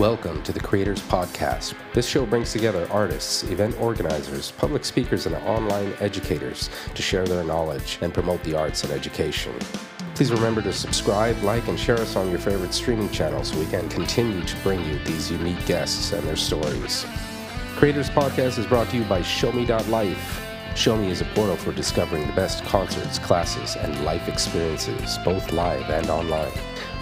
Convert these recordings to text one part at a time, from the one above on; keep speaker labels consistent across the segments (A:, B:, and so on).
A: Welcome to the Creators Podcast. This show brings together artists, event organizers, public speakers, and online educators to share their knowledge and promote the arts and education. Please remember to subscribe, like, and share us on your favorite streaming channel so we can continue to bring you these unique guests and their stories. Creators Podcast is brought to you by ShowMe.life. ShowMe is a portal for discovering the best concerts, classes, and life experiences, both live and online.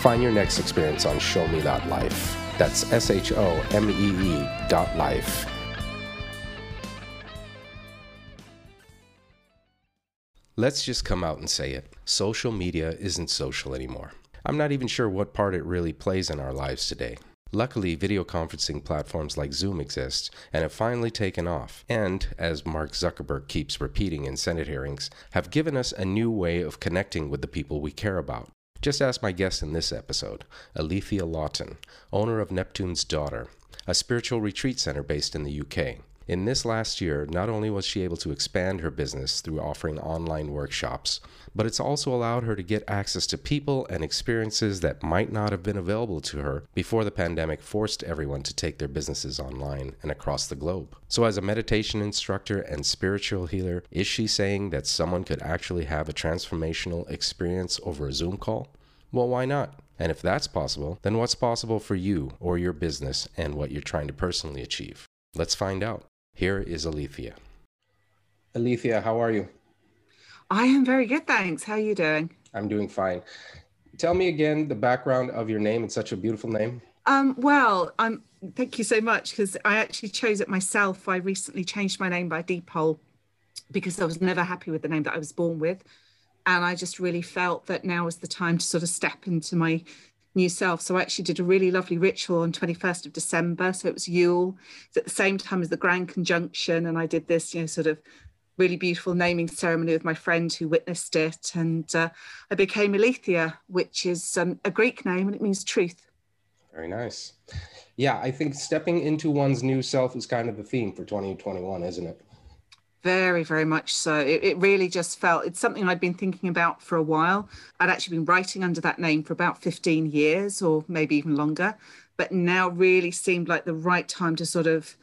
A: Find your next experience on ShowMe.life. That's S H O M E E dot life. Let's just come out and say it. Social media isn't social anymore. I'm not even sure what part it really plays in our lives today. Luckily, video conferencing platforms like Zoom exist and have finally taken off, and, as Mark Zuckerberg keeps repeating in Senate hearings, have given us a new way of connecting with the people we care about. Just ask my guest in this episode, Alethea Lawton, owner of Neptune's Daughter, a spiritual retreat center based in the UK. In this last year, not only was she able to expand her business through offering online workshops, but it's also allowed her to get access to people and experiences that might not have been available to her before the pandemic forced everyone to take their businesses online and across the globe. So, as a meditation instructor and spiritual healer, is she saying that someone could actually have a transformational experience over a Zoom call? Well, why not? And if that's possible, then what's possible for you or your business and what you're trying to personally achieve? Let's find out. Here is Alethea. Alethea, how are you?
B: I am very good, thanks. How are you doing?
A: I'm doing fine. Tell me again the background of your name. It's such a beautiful name.
B: Um, well, I'm thank you so much because I actually chose it myself. I recently changed my name by deed poll because I was never happy with the name that I was born with. And I just really felt that now was the time to sort of step into my new self. So I actually did a really lovely ritual on 21st of December. So it was Yule. It's at the same time as the Grand Conjunction. And I did this, you know, sort of really beautiful naming ceremony with my friend who witnessed it. And uh, I became Alethea, which is um, a Greek name and it means truth.
A: Very nice. Yeah, I think stepping into one's new self is kind of the theme for 2021, isn't it?
B: Very, very much so. It, it, really just felt it's something I'd been thinking about for a while. I'd actually been writing under that name for about 15 years or maybe even longer, but now really seemed like the right time to sort of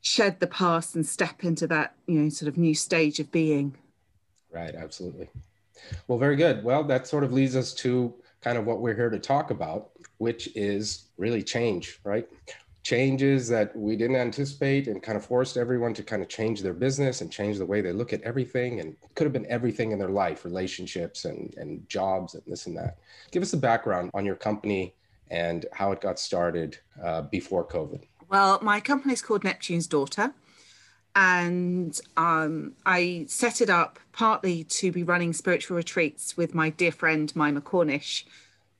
B: shed the past and step into that, you know, sort of new stage of being.
A: Right, absolutely. Well, very good. Well, that sort of leads us to kind of what we're here to talk about, which is really change, right? Changes that we didn't anticipate and kind of forced everyone to kind of change their business and change the way they look at everything and could have been everything in their life relationships and, and jobs and this and that. Give us a background on your company and how it got started uh, before covid.
B: Well my company is called neptune's daughter and um, I set it up partly to be running spiritual retreats with my dear friend Mima Cornish,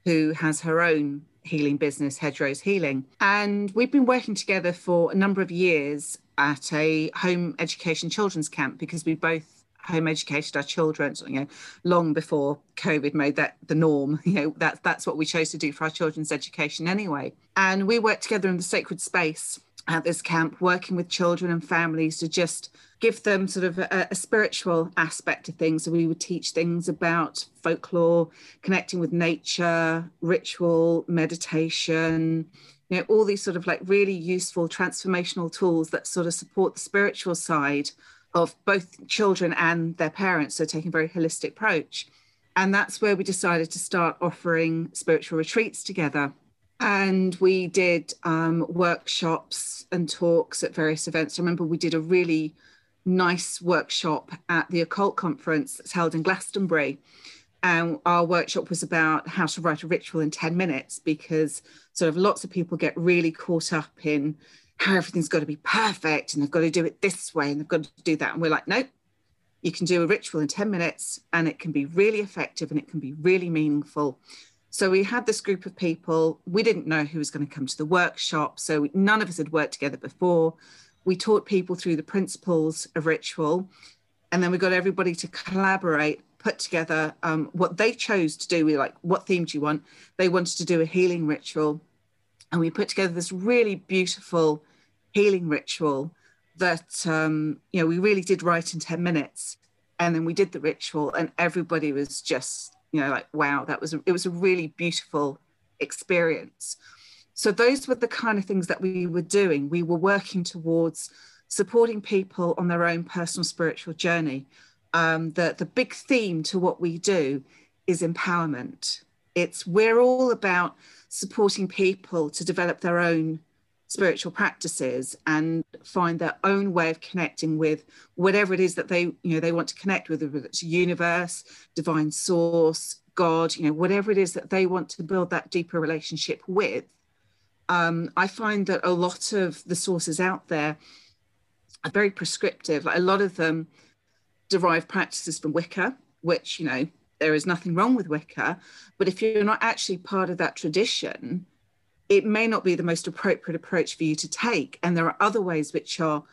B: who has her own healing business, Hedgerows Healing. And we've been working together for a number of years at a home education children's camp because we both home educated our children you know long before covid made that the norm you know that that's what we chose to do for our children's education anyway and we worked together in the sacred space at this camp working with children and families to just give them sort of a, a, spiritual aspect of things. So we would teach things about folklore, connecting with nature, ritual, meditation, you know, all these sort of like really useful transformational tools that sort of support the spiritual side of both children and their parents. So taking a very holistic approach. And that's where we decided to start offering spiritual retreats together. And we did um, workshops and talks at various events. I remember we did a really nice workshop at the occult conference that's held in Glastonbury. And our workshop was about how to write a ritual in 10 minutes because sort of lots of people get really caught up in how everything's got to be perfect and they've got to do it this way and they've got to do that. And we're like, nope, you can do a ritual in 10 minutes and it can be really effective and it can be really meaningful. So we had this group of people. We didn't know who was going to come to the workshop. So none of us had worked together before we taught people through the principles of ritual, and then we got everybody to collaborate, put together um, what they chose to do. We like, what theme do you want? They wanted to do a healing ritual, and we put together this really beautiful healing ritual that um, you know we really did write in 10 minutes and then we did the ritual and everybody was just you know like wow that was it was a really beautiful experience So those were the kind of things that we were doing. We were working towards supporting people on their own personal spiritual journey. Um, the, the big theme to what we do is empowerment. It's we're all about supporting people to develop their own spiritual practices and find their own way of connecting with whatever it is that they you know they want to connect with whether it's universe divine source god you know whatever it is that they want to build that deeper relationship with um, i find that a lot of the sources out there are very prescriptive. Like a lot of them derive practices from wicca which you know there is nothing wrong with wicca but if you're not actually part of that tradition it may not be the most appropriate approach for you to take. And there are other ways which are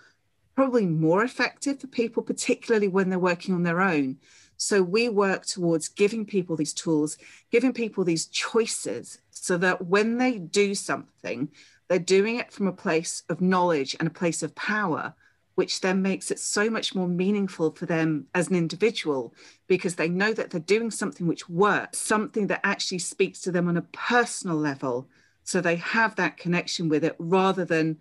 B: probably more effective for people, particularly when they're working on their own. So we work towards giving people these tools, giving people these choices so that when they do something, they're doing it from a place of knowledge and a place of power, which then makes it so much more meaningful for them as an individual because they know that they're doing something which works, something that actually speaks to them on a personal level so they have that connection with it rather than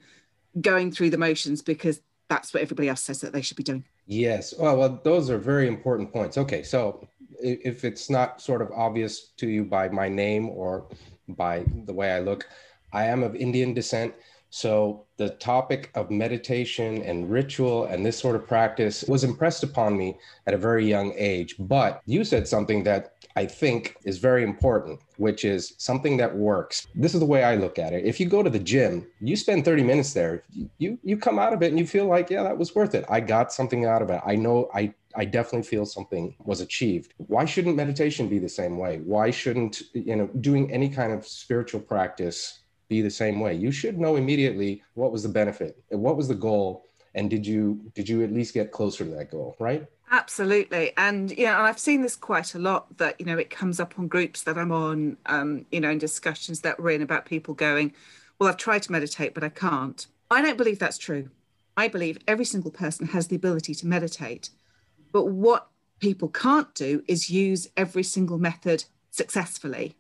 B: going through the motions because that's what everybody else says that they should be doing.
A: Yes. Well, well those are very important points. Okay. So if it's not sort of obvious to you by my name or by the way I look, I am of Indian descent. So the topic of meditation and ritual and this sort of practice was impressed upon me at a very young age. But you said something that I think is very important, which is something that works. This is the way I look at it. If you go to the gym, you spend 30 minutes there, you you come out of it and you feel like, yeah, that was worth it. I got something out of it. I know I I definitely feel something was achieved. Why shouldn't meditation be the same way? Why shouldn't, you know, doing any kind of spiritual practice be the same way. You should know immediately what was the benefit, what was the goal, and did you did you at least get closer to that goal, right?
B: Absolutely, and you know, I've seen this quite a lot. That you know, it comes up on groups that I'm on, um, you know, in discussions that we're in about people going, "Well, I've tried to meditate, but I can't." I don't believe that's true. I believe every single person has the ability to meditate, but what people can't do is use every single method successfully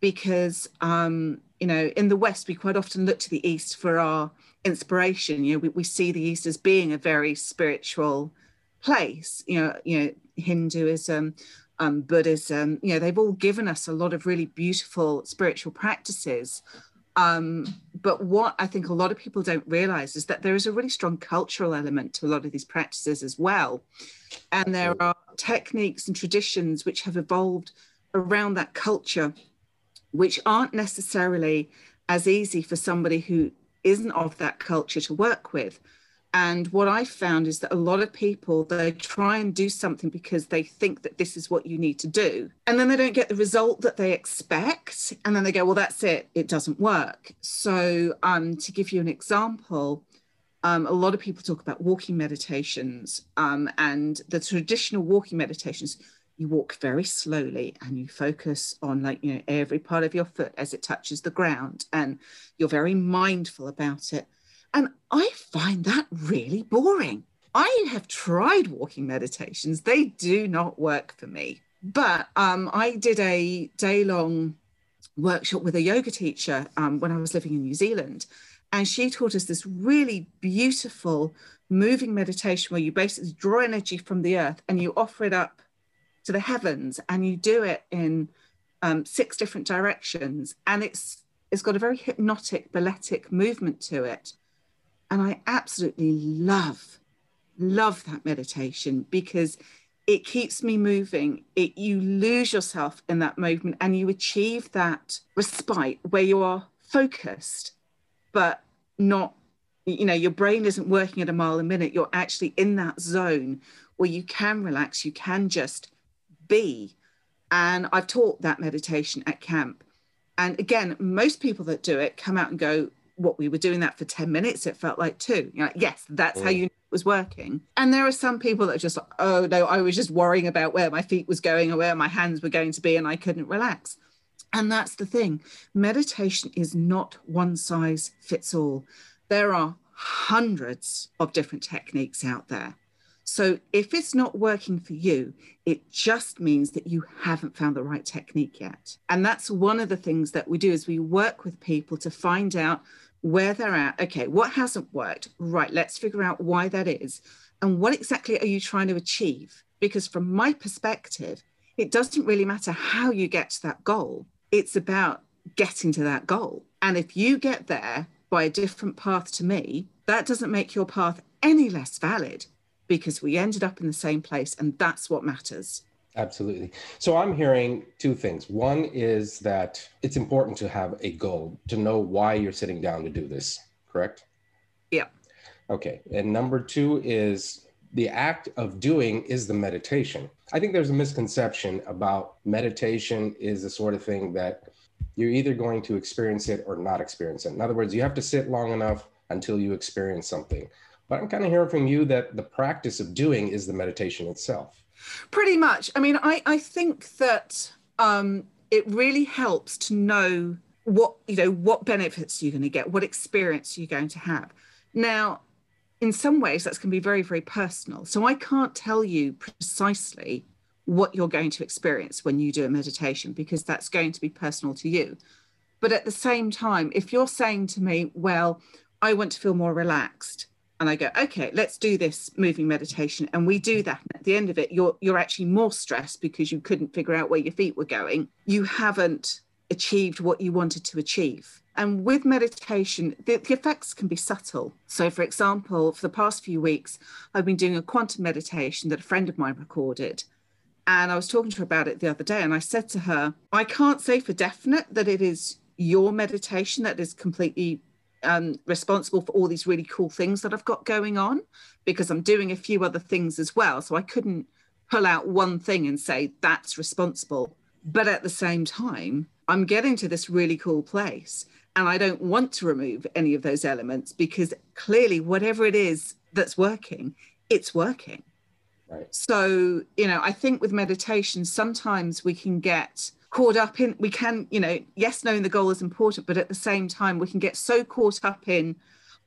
B: because um, you know in the west we quite often look to the east for our inspiration you know we, we see the east as being a very spiritual place you know you know hinduism um, buddhism you know they've all given us a lot of really beautiful spiritual practices. Um, but what i think a lot of people don't realize is that there is a really strong cultural element to a lot of these practices as well. And there are techniques and traditions which have evolved around that culture which aren't necessarily as easy for somebody who isn't of that culture to work with. And what I found is that a lot of people they try and do something because they think that this is what you need to do. And then they don't get the result that they expect. And then they go, well, that's it, it doesn't work. So, um, to give you an example, um, a lot of people talk about walking meditations um, and the traditional walking meditations you walk very slowly and you focus on like you know every part of your foot as it touches the ground and you're very mindful about it and i find that really boring. I have tried walking meditations. They do not work for me. But um, i did a day long workshop with a yoga teacher um, when i was living in new zealand. And she taught us this really beautiful moving meditation where you basically draw energy from the earth and you offer it up to the heavens and you do it in um, six different directions. And it's it's got a very hypnotic balletic movement to it and i absolutely love love that meditation because it keeps me moving it you lose yourself in that movement and you achieve that respite where you are focused but not you know your brain isn't working at a mile a minute you're actually in that zone where you can relax you can just be. And I've taught that meditation at camp. And again, most people that do it come out and go, What we were doing that for 10 minutes, it felt like two. You're like, yes, that's how mm. you knew it was working. And there are some people that are just like, Oh no, I was just worrying about where my feet was going or where my hands were going to be, and I couldn't relax. And that's the thing meditation is not one size fits all. There are hundreds of different techniques out there. So if it's not working for you, it just means that you haven't found the right technique yet. And that's one of the things that we do is we work with people to find out where they're at. Okay, what hasn't worked? Right, let's figure out why that is. And what exactly are you trying to achieve? Because from my perspective, it doesn't really matter how you get to that goal. It's about getting to that goal. And if you get there by a different path to me, that doesn't make your path any less valid because we ended up in the same place and that's what matters.
A: Absolutely. So I'm hearing two things. One is that it's important to have a goal, to know why you're sitting down to do this, correct?
B: Yeah.
A: Okay. And number two is the act of doing is the meditation. I think there's a misconception about meditation is the sort of thing that you're either going to experience it or not experience it. In other words, you have to sit long enough until you experience something. But I'm kind of hearing from you that the practice of doing is the meditation itself.
B: Pretty much. I mean, I, I think that um, it really helps to know what, you know, what benefits you're going to get, what experience you're going to have. Now, in some ways, that's going to be very, very personal. So I can't tell you precisely what you're going to experience when you do a meditation because that's going to be personal to you. But at the same time, if you're saying to me, well, I want to feel more relaxed, and I go, okay, let's do this moving meditation. And we do that. And at the end of it, you're you're actually more stressed because you couldn't figure out where your feet were going. You haven't achieved what you wanted to achieve. And with meditation, the, the, effects can be subtle. So, for example, for the past few weeks, I've been doing a quantum meditation that a friend of mine recorded. And I was talking to her about it the other day. And I said to her, I can't say for definite that it is your meditation that is completely um, responsible for all these really cool things that I've got going on because I'm doing a few other things as well. So I couldn't pull out one thing and say that's responsible. But at the same time, I'm getting to this really cool place and I don't want to remove any of those elements because clearly, whatever it is that's working, it's working.
A: Right.
B: So, you know, I think with meditation, sometimes we can get caught up in we can you know yes knowing the goal is important but at the same time we can get so caught up in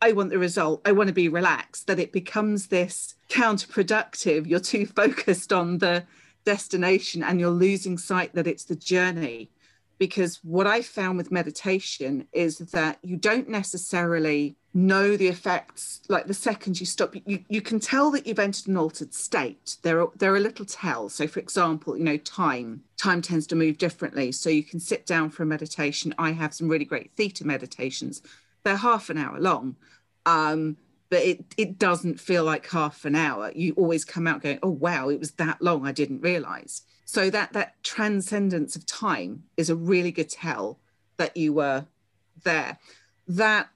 B: i want the result i want to be relaxed that it becomes this counterproductive. You're too focused on the destination and you're losing sight that it's the journey. Because what i found with meditation is that you don't necessarily know the effects like the second you stop you, you can tell that you've entered an altered state. There are there are little tells. So for example you know time time tends to move differently. So you can sit down for a meditation. I have some really great theta meditations. They're half an hour long um, but it it doesn't feel like half an hour. You always come out going oh wow it was that long i didn't realize. So that that transcendence of time is a really good tell that you were there. That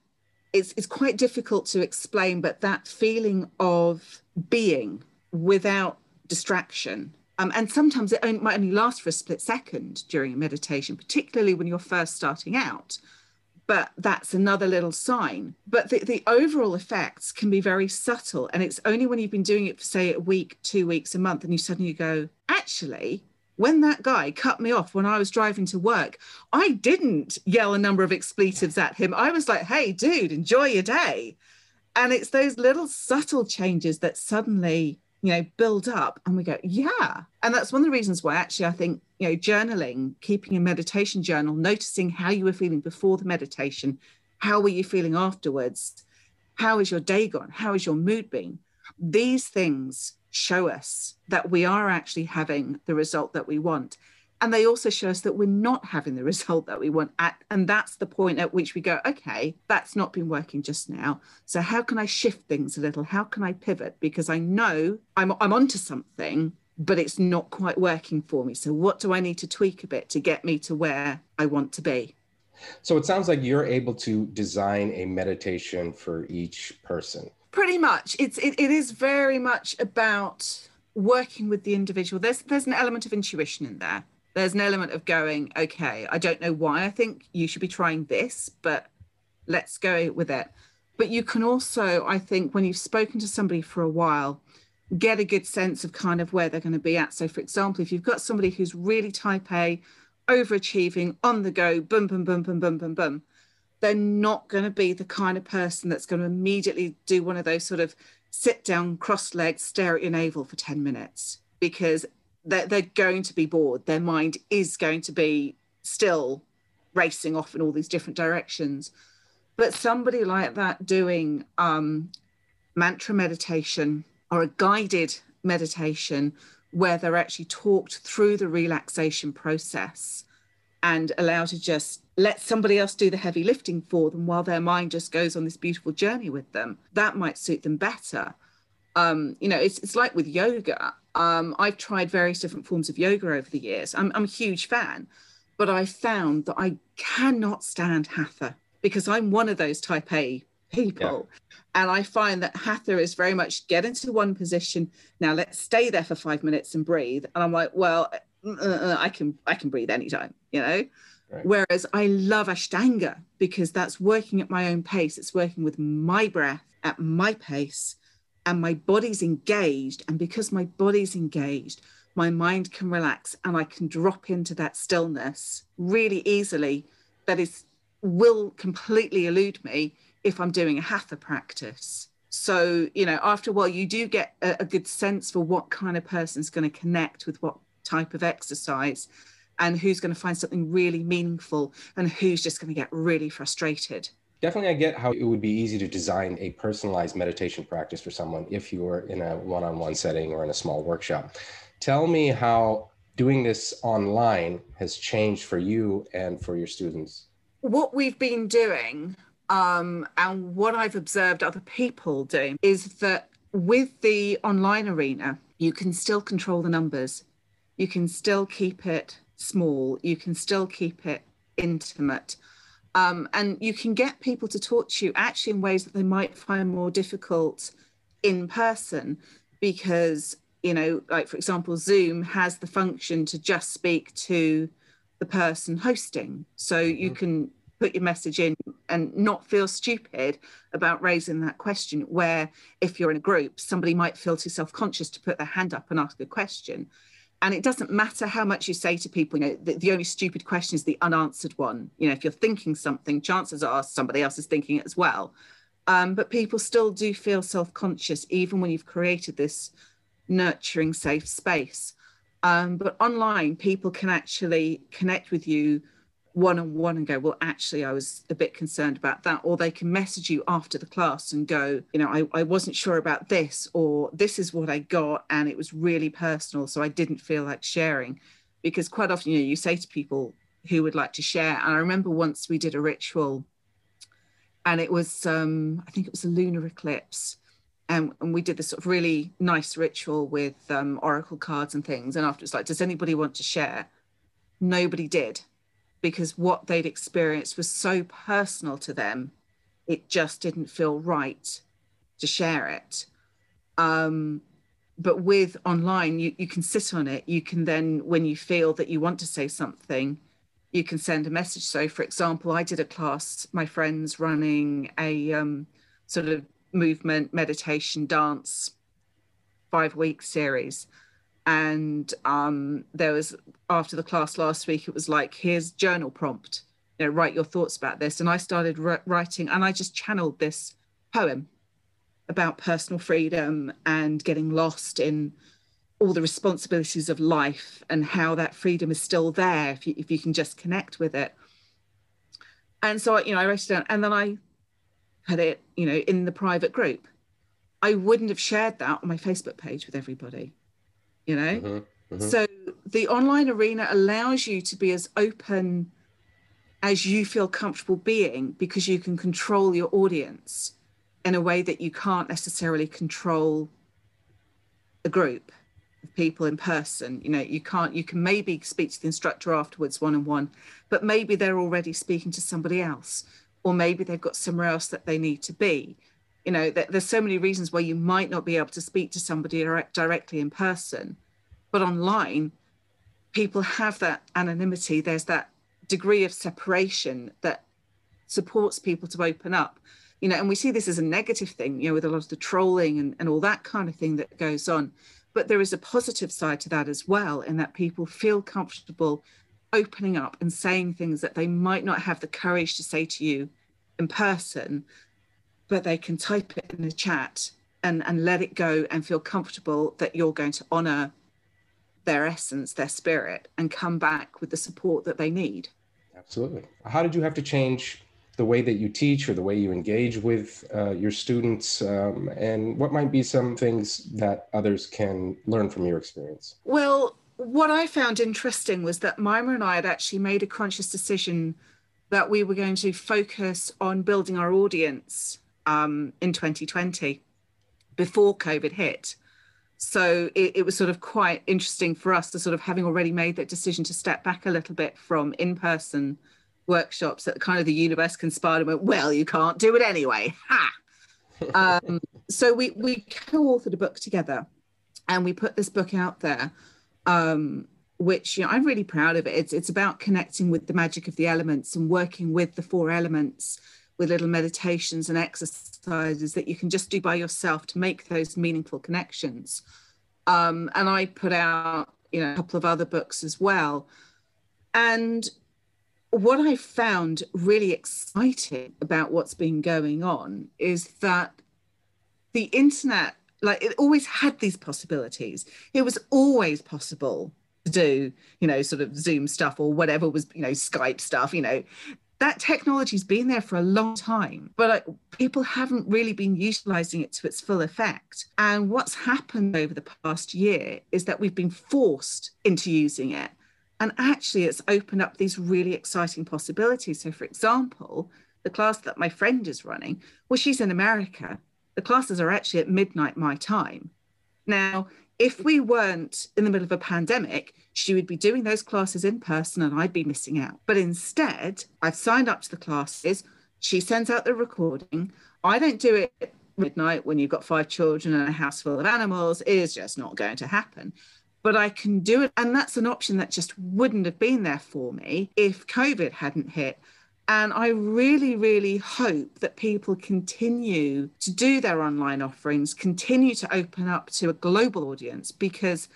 B: it's, it's quite difficult to explain, but that feeling of being without distraction. Um, and sometimes it only, might only last for a split second during a meditation, particularly when you're first starting out. But that's another little sign. But the, the overall effects can be very subtle. And it's only when you've been doing it for, say, a week, two weeks, a month, and you suddenly go, actually, when that guy cut me off when I was driving to work, I didn't yell a number of expletives at him. I was like, hey, dude, enjoy your day. And it's those little subtle changes that suddenly, you know, build up and we go, yeah. And that's one of the reasons why actually I think, you know, journaling, keeping a meditation journal, noticing how you were feeling before the meditation, how were you feeling afterwards? How is your day gone? How is your mood been? These things show us that we are actually having the result that we want. And they also show us that we're not having the result that we want. At, and that's the point at which we go, okay, that's not been working just now. So how can I shift things a little? How can I pivot? Because I know I'm, I'm onto something, but it's not quite working for me. So what do I need to tweak a bit to get me to where I want to be?
A: So it sounds like you're able to design a meditation for each person
B: pretty much. It's it, it is very much about working with the individual. There's there's an element of intuition in there. There's an element of going okay i don't know why i think you should be trying this but let's go with it. But you can also i think when you've spoken to somebody for a while get a good sense of kind of where they're going to be at. So for example if you've got somebody who's really type a overachieving on the go boom boom boom boom boom boom boom they're not going to be the kind of person that's going to immediately do one of those sort of sit down, cross legs, stare at your navel for 10 minutes because they're, they're going to be bored. Their mind is going to be still racing off in all these different directions. But somebody like that doing um, mantra meditation or a guided meditation where they're actually talked through the relaxation process and allowed to just let somebody else do the heavy lifting for them while their mind just goes on this beautiful journey with them that might suit them better um, you know it's, it's like with yoga um, i've tried various different forms of yoga over the years I'm, I'm a huge fan but i found that i cannot stand hatha because i'm one of those type a people. Yeah. And I find that Hatha is very much get into one position. Now let's stay there for five minutes and breathe. And I'm like, well, uh, uh, I can I can breathe anytime, you know. Right. Whereas I love Ashtanga because that's working at my own pace. It's working with my breath at my pace, and my body's engaged. And because my body's engaged, my mind can relax and I can drop into that stillness really easily. That is will completely elude me if I'm doing a hatha practice. So, you know, after a while, you do get a, a good sense for what kind of person is going to connect with what type of exercise and who's going to find something really meaningful and who's just going to get really frustrated.
A: Definitely, I get how it would be easy to design a personalized meditation practice for someone if you were in a one on one setting or in a small workshop. Tell me how doing this online has changed for you and for your students.
B: What we've been doing um, and what I've observed other people doing is that with the online arena, you can still control the numbers. You can still keep it small. You can still keep it intimate. Um, and you can get people to talk to you actually in ways that they might find more difficult in person because, you know, like for example, Zoom has the function to just speak to the person hosting. So mm-hmm. you can put your message in and not feel stupid about raising that question. Where if you're in a group, somebody might feel too self conscious to put their hand up and ask a question. And it doesn't matter how much you say to people, you know, the, the only stupid question is the unanswered one. You know, if you're thinking something, chances are somebody else is thinking it as well. Um, but people still do feel self conscious, even when you've created this nurturing, safe space. Um, but online, people can actually connect with you one on one and go, well, actually, I was a bit concerned about that. Or they can message you after the class and go, you know, I, I wasn't sure about this, or this is what I got. And it was really personal. So I didn't feel like sharing. Because quite often, you know, you say to people who would like to share. And I remember once we did a ritual and it was, um, I think it was a lunar eclipse. And, and we did this sort of really nice ritual with um, oracle cards and things. And after it's like, does anybody want to share? Nobody did because what they'd experienced was so personal to them, it just didn't feel right to share it. Um, but with online, you, you can sit on it. You can then, when you feel that you want to say something, you can send a message. So, for example, I did a class, my friends running a um, sort of movement, meditation, dance five week series and um, there was after the class last week it was like here's journal prompt. You know write your thoughts about this. And i started writing and i just channeled this poem about personal freedom and getting lost in all the responsibilities of life and how that freedom is still there if you, if you can just connect with it. And so you know i wrote it down and then i had it you know in the private group. I wouldn't have shared that on my facebook page with everybody you know? Mm-hmm, mm-hmm. so the online arena allows you to be as open as you feel comfortable being because you can control your audience in a way that you can't necessarily control a group of people in person. You know you can't you can maybe speak to the instructor afterwards one on one but maybe they're already speaking to somebody else or maybe they've got somewhere else that they need to be you know there's so many reasons why you might not be able to speak to somebody direct, directly in person. But online people have that anonymity. There's that degree of separation that supports people to open up. You know and we see this as a negative thing you know with a lot of the trolling and, and all that kind of thing that goes on. But there is a positive side to that as well in that people feel comfortable opening up and saying things that they might not have the courage to say to you in person but they can type it in the chat and, and let it go and feel comfortable that you're going to honor their essence, their spirit, and come back with the support that they need.
A: Absolutely. How did you have to change the way that you teach or the way you engage with uh, your students? Um, and what might be some things that others can learn from your experience?
B: Well, what I found interesting was that Mima and I had actually made a conscious decision that we were going to focus on building our audience um, in 2020 before COVID hit. So it, it, was sort of quite interesting for us to sort of having already made that decision to step back a little bit from in person workshops that kind of the universe conspired and went, well, you can't do it anyway. Ha! um, so we, we co-authored a book together and we put this book out there, um, which you know, I'm really proud of it. It's, it's about connecting with the magic of the elements and working with the four elements with little meditations and exercises that you can just do by yourself to make those meaningful connections. Um, and I put out, you know, a couple of other books as well. And what I found really exciting about what's been going on is that the internet, like it always had these possibilities. It was always possible to do, you know, sort of Zoom stuff or whatever was, you know, Skype stuff, you know. That technology's been there for a long time, but like, people haven't really been utilizing it to its full effect. And what's happened over the past year is that we've been forced into using it and actually, it's opened up these really exciting possibilities. So, for example, the class that my friend is running, well, she's in America. The classes are actually at midnight my time. Now, if we weren't in the middle of a pandemic, she would be doing those classes in person and I'd be missing out. But instead, I've signed up to the classes. She sends out the recording. I don't do it midnight when you've got five children and a house full of animals. It is just not going to happen but I can do it. And that's an option that just wouldn't have been there for me if COVID hadn't hit. And I really, really hope that people continue to do their online offerings, continue to open up to a global audience, because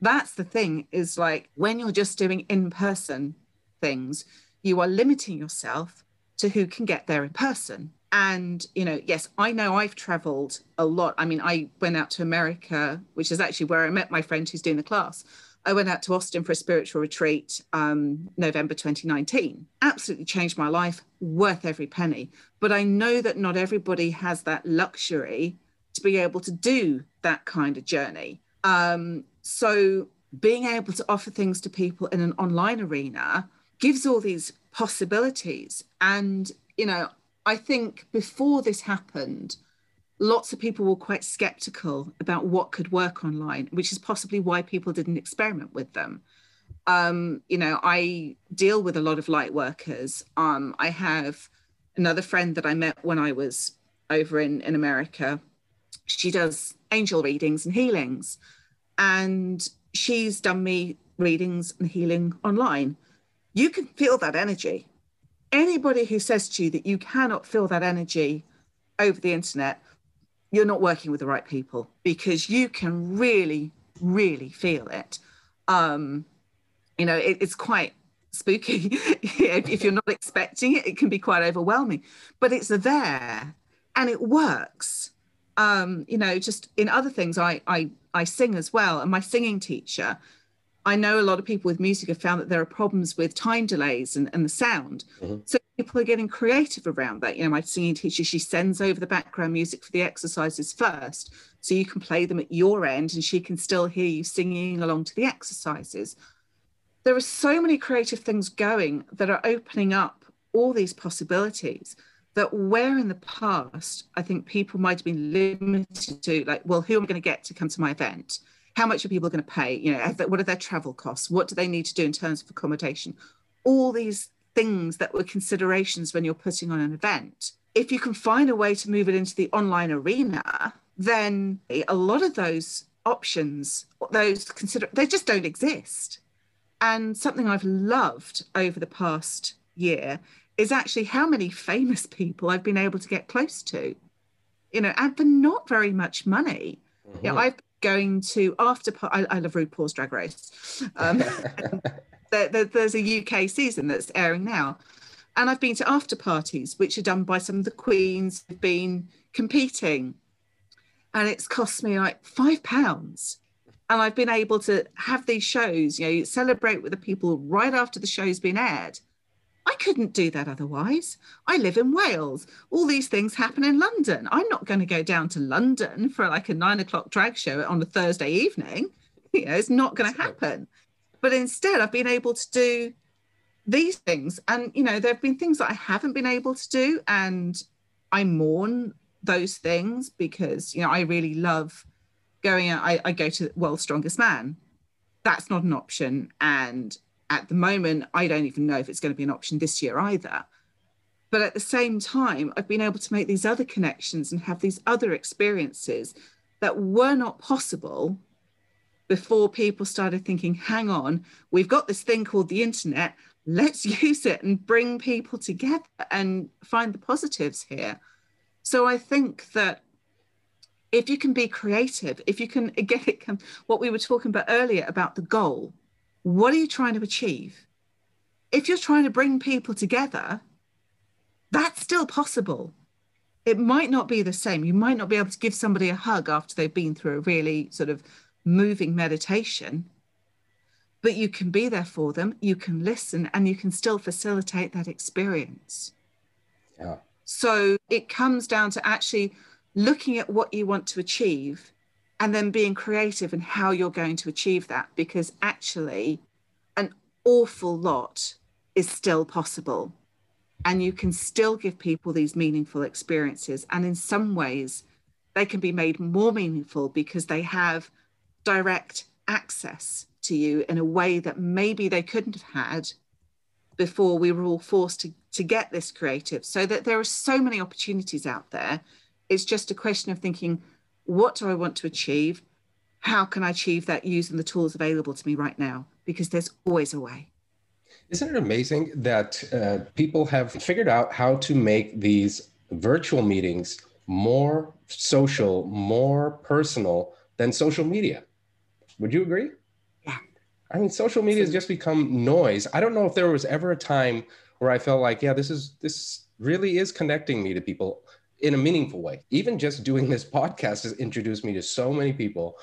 B: that's the thing is like when you're just doing in person things, you are limiting yourself to who can get there in person. And you know yes i know i've traveled a lot. I mean i went out to america which is actually where i met my friend who's doing the class i went out to austin for a spiritual retreat um, november 2019 absolutely changed my life worth every penny. But i know that not everybody has that luxury to be able to do that kind of journey. Um, so being able to offer things to people in an online arena gives all these possibilities. And you know I think before this happened, lots of people were quite skeptical about what could work online, which is possibly why people didn't experiment with them. Um, you know, I deal with a lot of light workers. Um, I have another friend that I met when I was over in, in America. She does angel readings and healings, and she's done me readings and healing online. You can feel that energy anybody who says to you that you cannot feel that energy over the internet, you're not working with the right people because you can really, really feel it. Um, you know, it, it's quite spooky. if you're not expecting it, it can be quite overwhelming, but it's there and it works. Um, you know, just in other things, I, I, I sing as well. And my singing teacher, I know a lot of people with music have found that there are problems with time delays and, and the sound. Mm-hmm. So people are getting creative around that. You know, my singing teacher, she sends over the background music for the exercises first. So you can play them at your end and she can still hear you singing along to the exercises. There are so many creative things going that are opening up all these possibilities that where in the past I think people might have been limited to like, well, who am I going to get to come to my event? How much are people going to pay? You know what are their travel costs? What do they need to do in terms of accommodation? All these things that were considerations when you're putting on an event. If you can find a way to move it into the online arena then a lot of those options those consider they just don't exist. And something i've loved over the past year is actually how many famous people i've been able to get close to. You know and for not very much money. Mm-hmm. you know, i've going to after I, I love RuPaul's Drag Race. Um, there, there, there's a UK season that's airing now, and I've been to after parties which are done by some of the queens who've been competing, and it's cost me like five pounds. And I've been able to have these shows, you know, celebrate with the people right after the show's been aired. I couldn't do that otherwise. I live in Wales. All these things happen in London. I'm not going to go down to London for like a nine o'clock drag show on a Thursday evening. You know, it's not going to happen. But instead, I've been able to do these things. And, you know, there have been things that I haven't been able to do. And I mourn those things because, you know, I really love going out. I, I go to the World's Strongest Man. That's not an option. And at the moment, I don't even know if it's going to be an option this year either. But at the same time, I've been able to make these other connections and have these other experiences that were not possible before people started thinking, hang on, we've got this thing called the internet. Let's use it and bring people together and find the positives here. So I think that if you can be creative, if you can, again, it can, what we were talking about earlier about the goal, what are you trying to achieve? If you're trying to bring people together, that's still possible. It might not be the same. You might not be able to give somebody a hug after they've been through a really sort of moving meditation, but you can be there for them, you can listen, and you can still facilitate that experience.
A: Yeah.
B: So it comes down to actually looking at what you want to achieve and then being creative in how you're going to achieve that because actually an awful lot is still possible. And you can still give people these meaningful experiences and in some ways they can be made more meaningful because they have direct access to you in a way that maybe they couldn't have had before we were all forced to, to get this creative. So that there are so many opportunities out there. It's just a question of thinking what do I want to achieve? How can I achieve that using the tools available to me right now? Because there's always a way.
A: Isn't it amazing that uh, people have figured out how to make these virtual meetings more social, more personal than social media? Would you agree?
B: Yeah.
A: I mean, social media has just become noise. I don't know if there was ever a time where I felt like, yeah, this is this really is connecting me to people in a meaningful way. Even just doing this podcast has introduced me to so many people,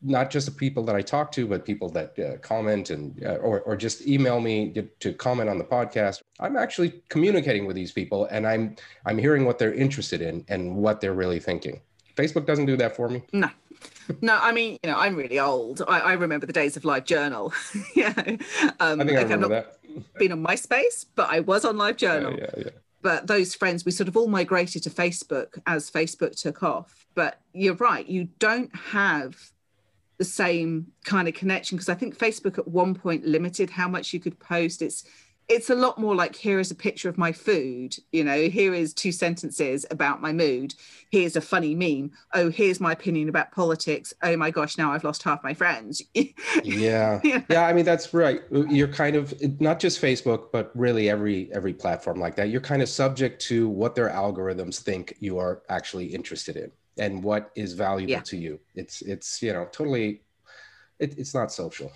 A: not just the people that I talk to, but people that uh, comment and uh, or or just email me to, to, comment on the podcast. I'm actually communicating with these people, and I'm I'm hearing what they're interested in and what they're really thinking. Facebook doesn't do that for me.
B: No. No, I mean, you know, I'm really old. I, I remember the days of Live Journal. yeah,
A: um, I think I remember that.
B: Been on MySpace, but I was on Live Journal.
A: yeah, yeah
B: but those friends we sort of all migrated to facebook as facebook took off. But you're right you don't have the same kind of connection because i think facebook at one point limited how much you could post. It's it's a lot more like here is a picture of my food you know here is two sentences about my mood. Here's a funny meme. Oh here's my opinion about politics. Oh my gosh now i've lost half my friends.
A: Yeah. Yeah. I mean that's right. You're kind of not just facebook but really every every platform like that. You're kind of subject to what their algorithms think you are actually interested in and what is valuable yeah. to you. It's it's you know totally it, it's not social.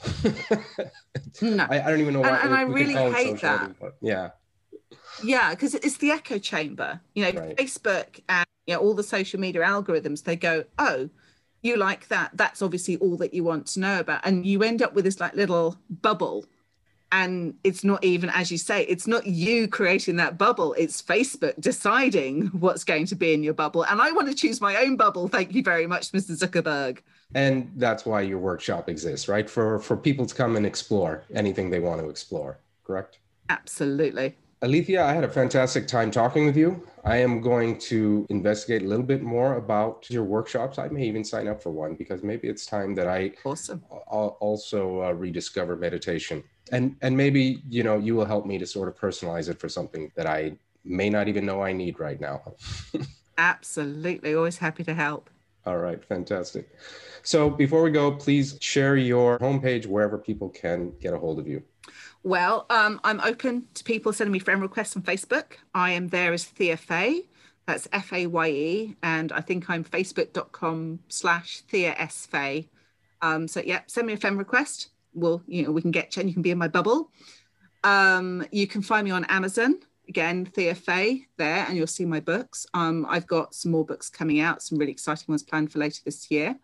B: no.
A: I, I, don't even know
B: why. And, and I really hate that.
A: yeah.
B: Yeah, because it's the echo chamber. You know, right. Facebook and you know all the social media algorithms. They go, oh, you like that? That's obviously all that you want to know about, and you end up with this like little bubble and it's not even as you say it's not you creating that bubble. It's facebook deciding what's going to be in your bubble. And i want to choose my own bubble. Thank you very much mr zuckerberg.
A: And that's why your workshop exists right? For for people to come and explore anything they want to explore correct?
B: Absolutely.
A: Alethea, I had a fantastic time talking with you. I am going to investigate a little bit more about your workshops. I may even sign up for one because maybe it's time that I
B: awesome.
A: also uh, rediscover meditation and and maybe you know you will help me to sort of personalize it for something that i may not even know i need right now.
B: Absolutely. Always happy to help.
A: All right. Fantastic. So before we go please share your homepage wherever people can get a hold of you.
B: Well um, i'm open to people sending me friend requests on facebook. I am there as thea faye that's f-a-y-e and i think i'm facebook.com slash thea s faye um, so yeah send me a friend request we'll you know we can get you can be in my bubble um, you can find me on amazon again, Thea Faye there, and you'll see my books. Um, I've got some more books coming out, some really exciting ones planned for later this year.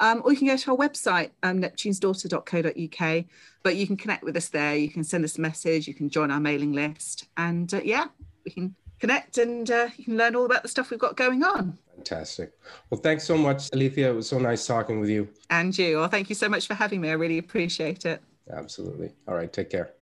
B: Um, or you can go to our website, um, neptunesdaughter.co.uk. But you can connect with us there. You can send us a message. You can join our mailing list. And uh, yeah, we can connect and uh, you can learn all about the stuff we've got going on.
A: Fantastic. Well, thanks so much, Alethea. It was so nice talking with you.
B: And you. Well, thank you so much for having me. I really appreciate it.
A: Absolutely. All right. Take care.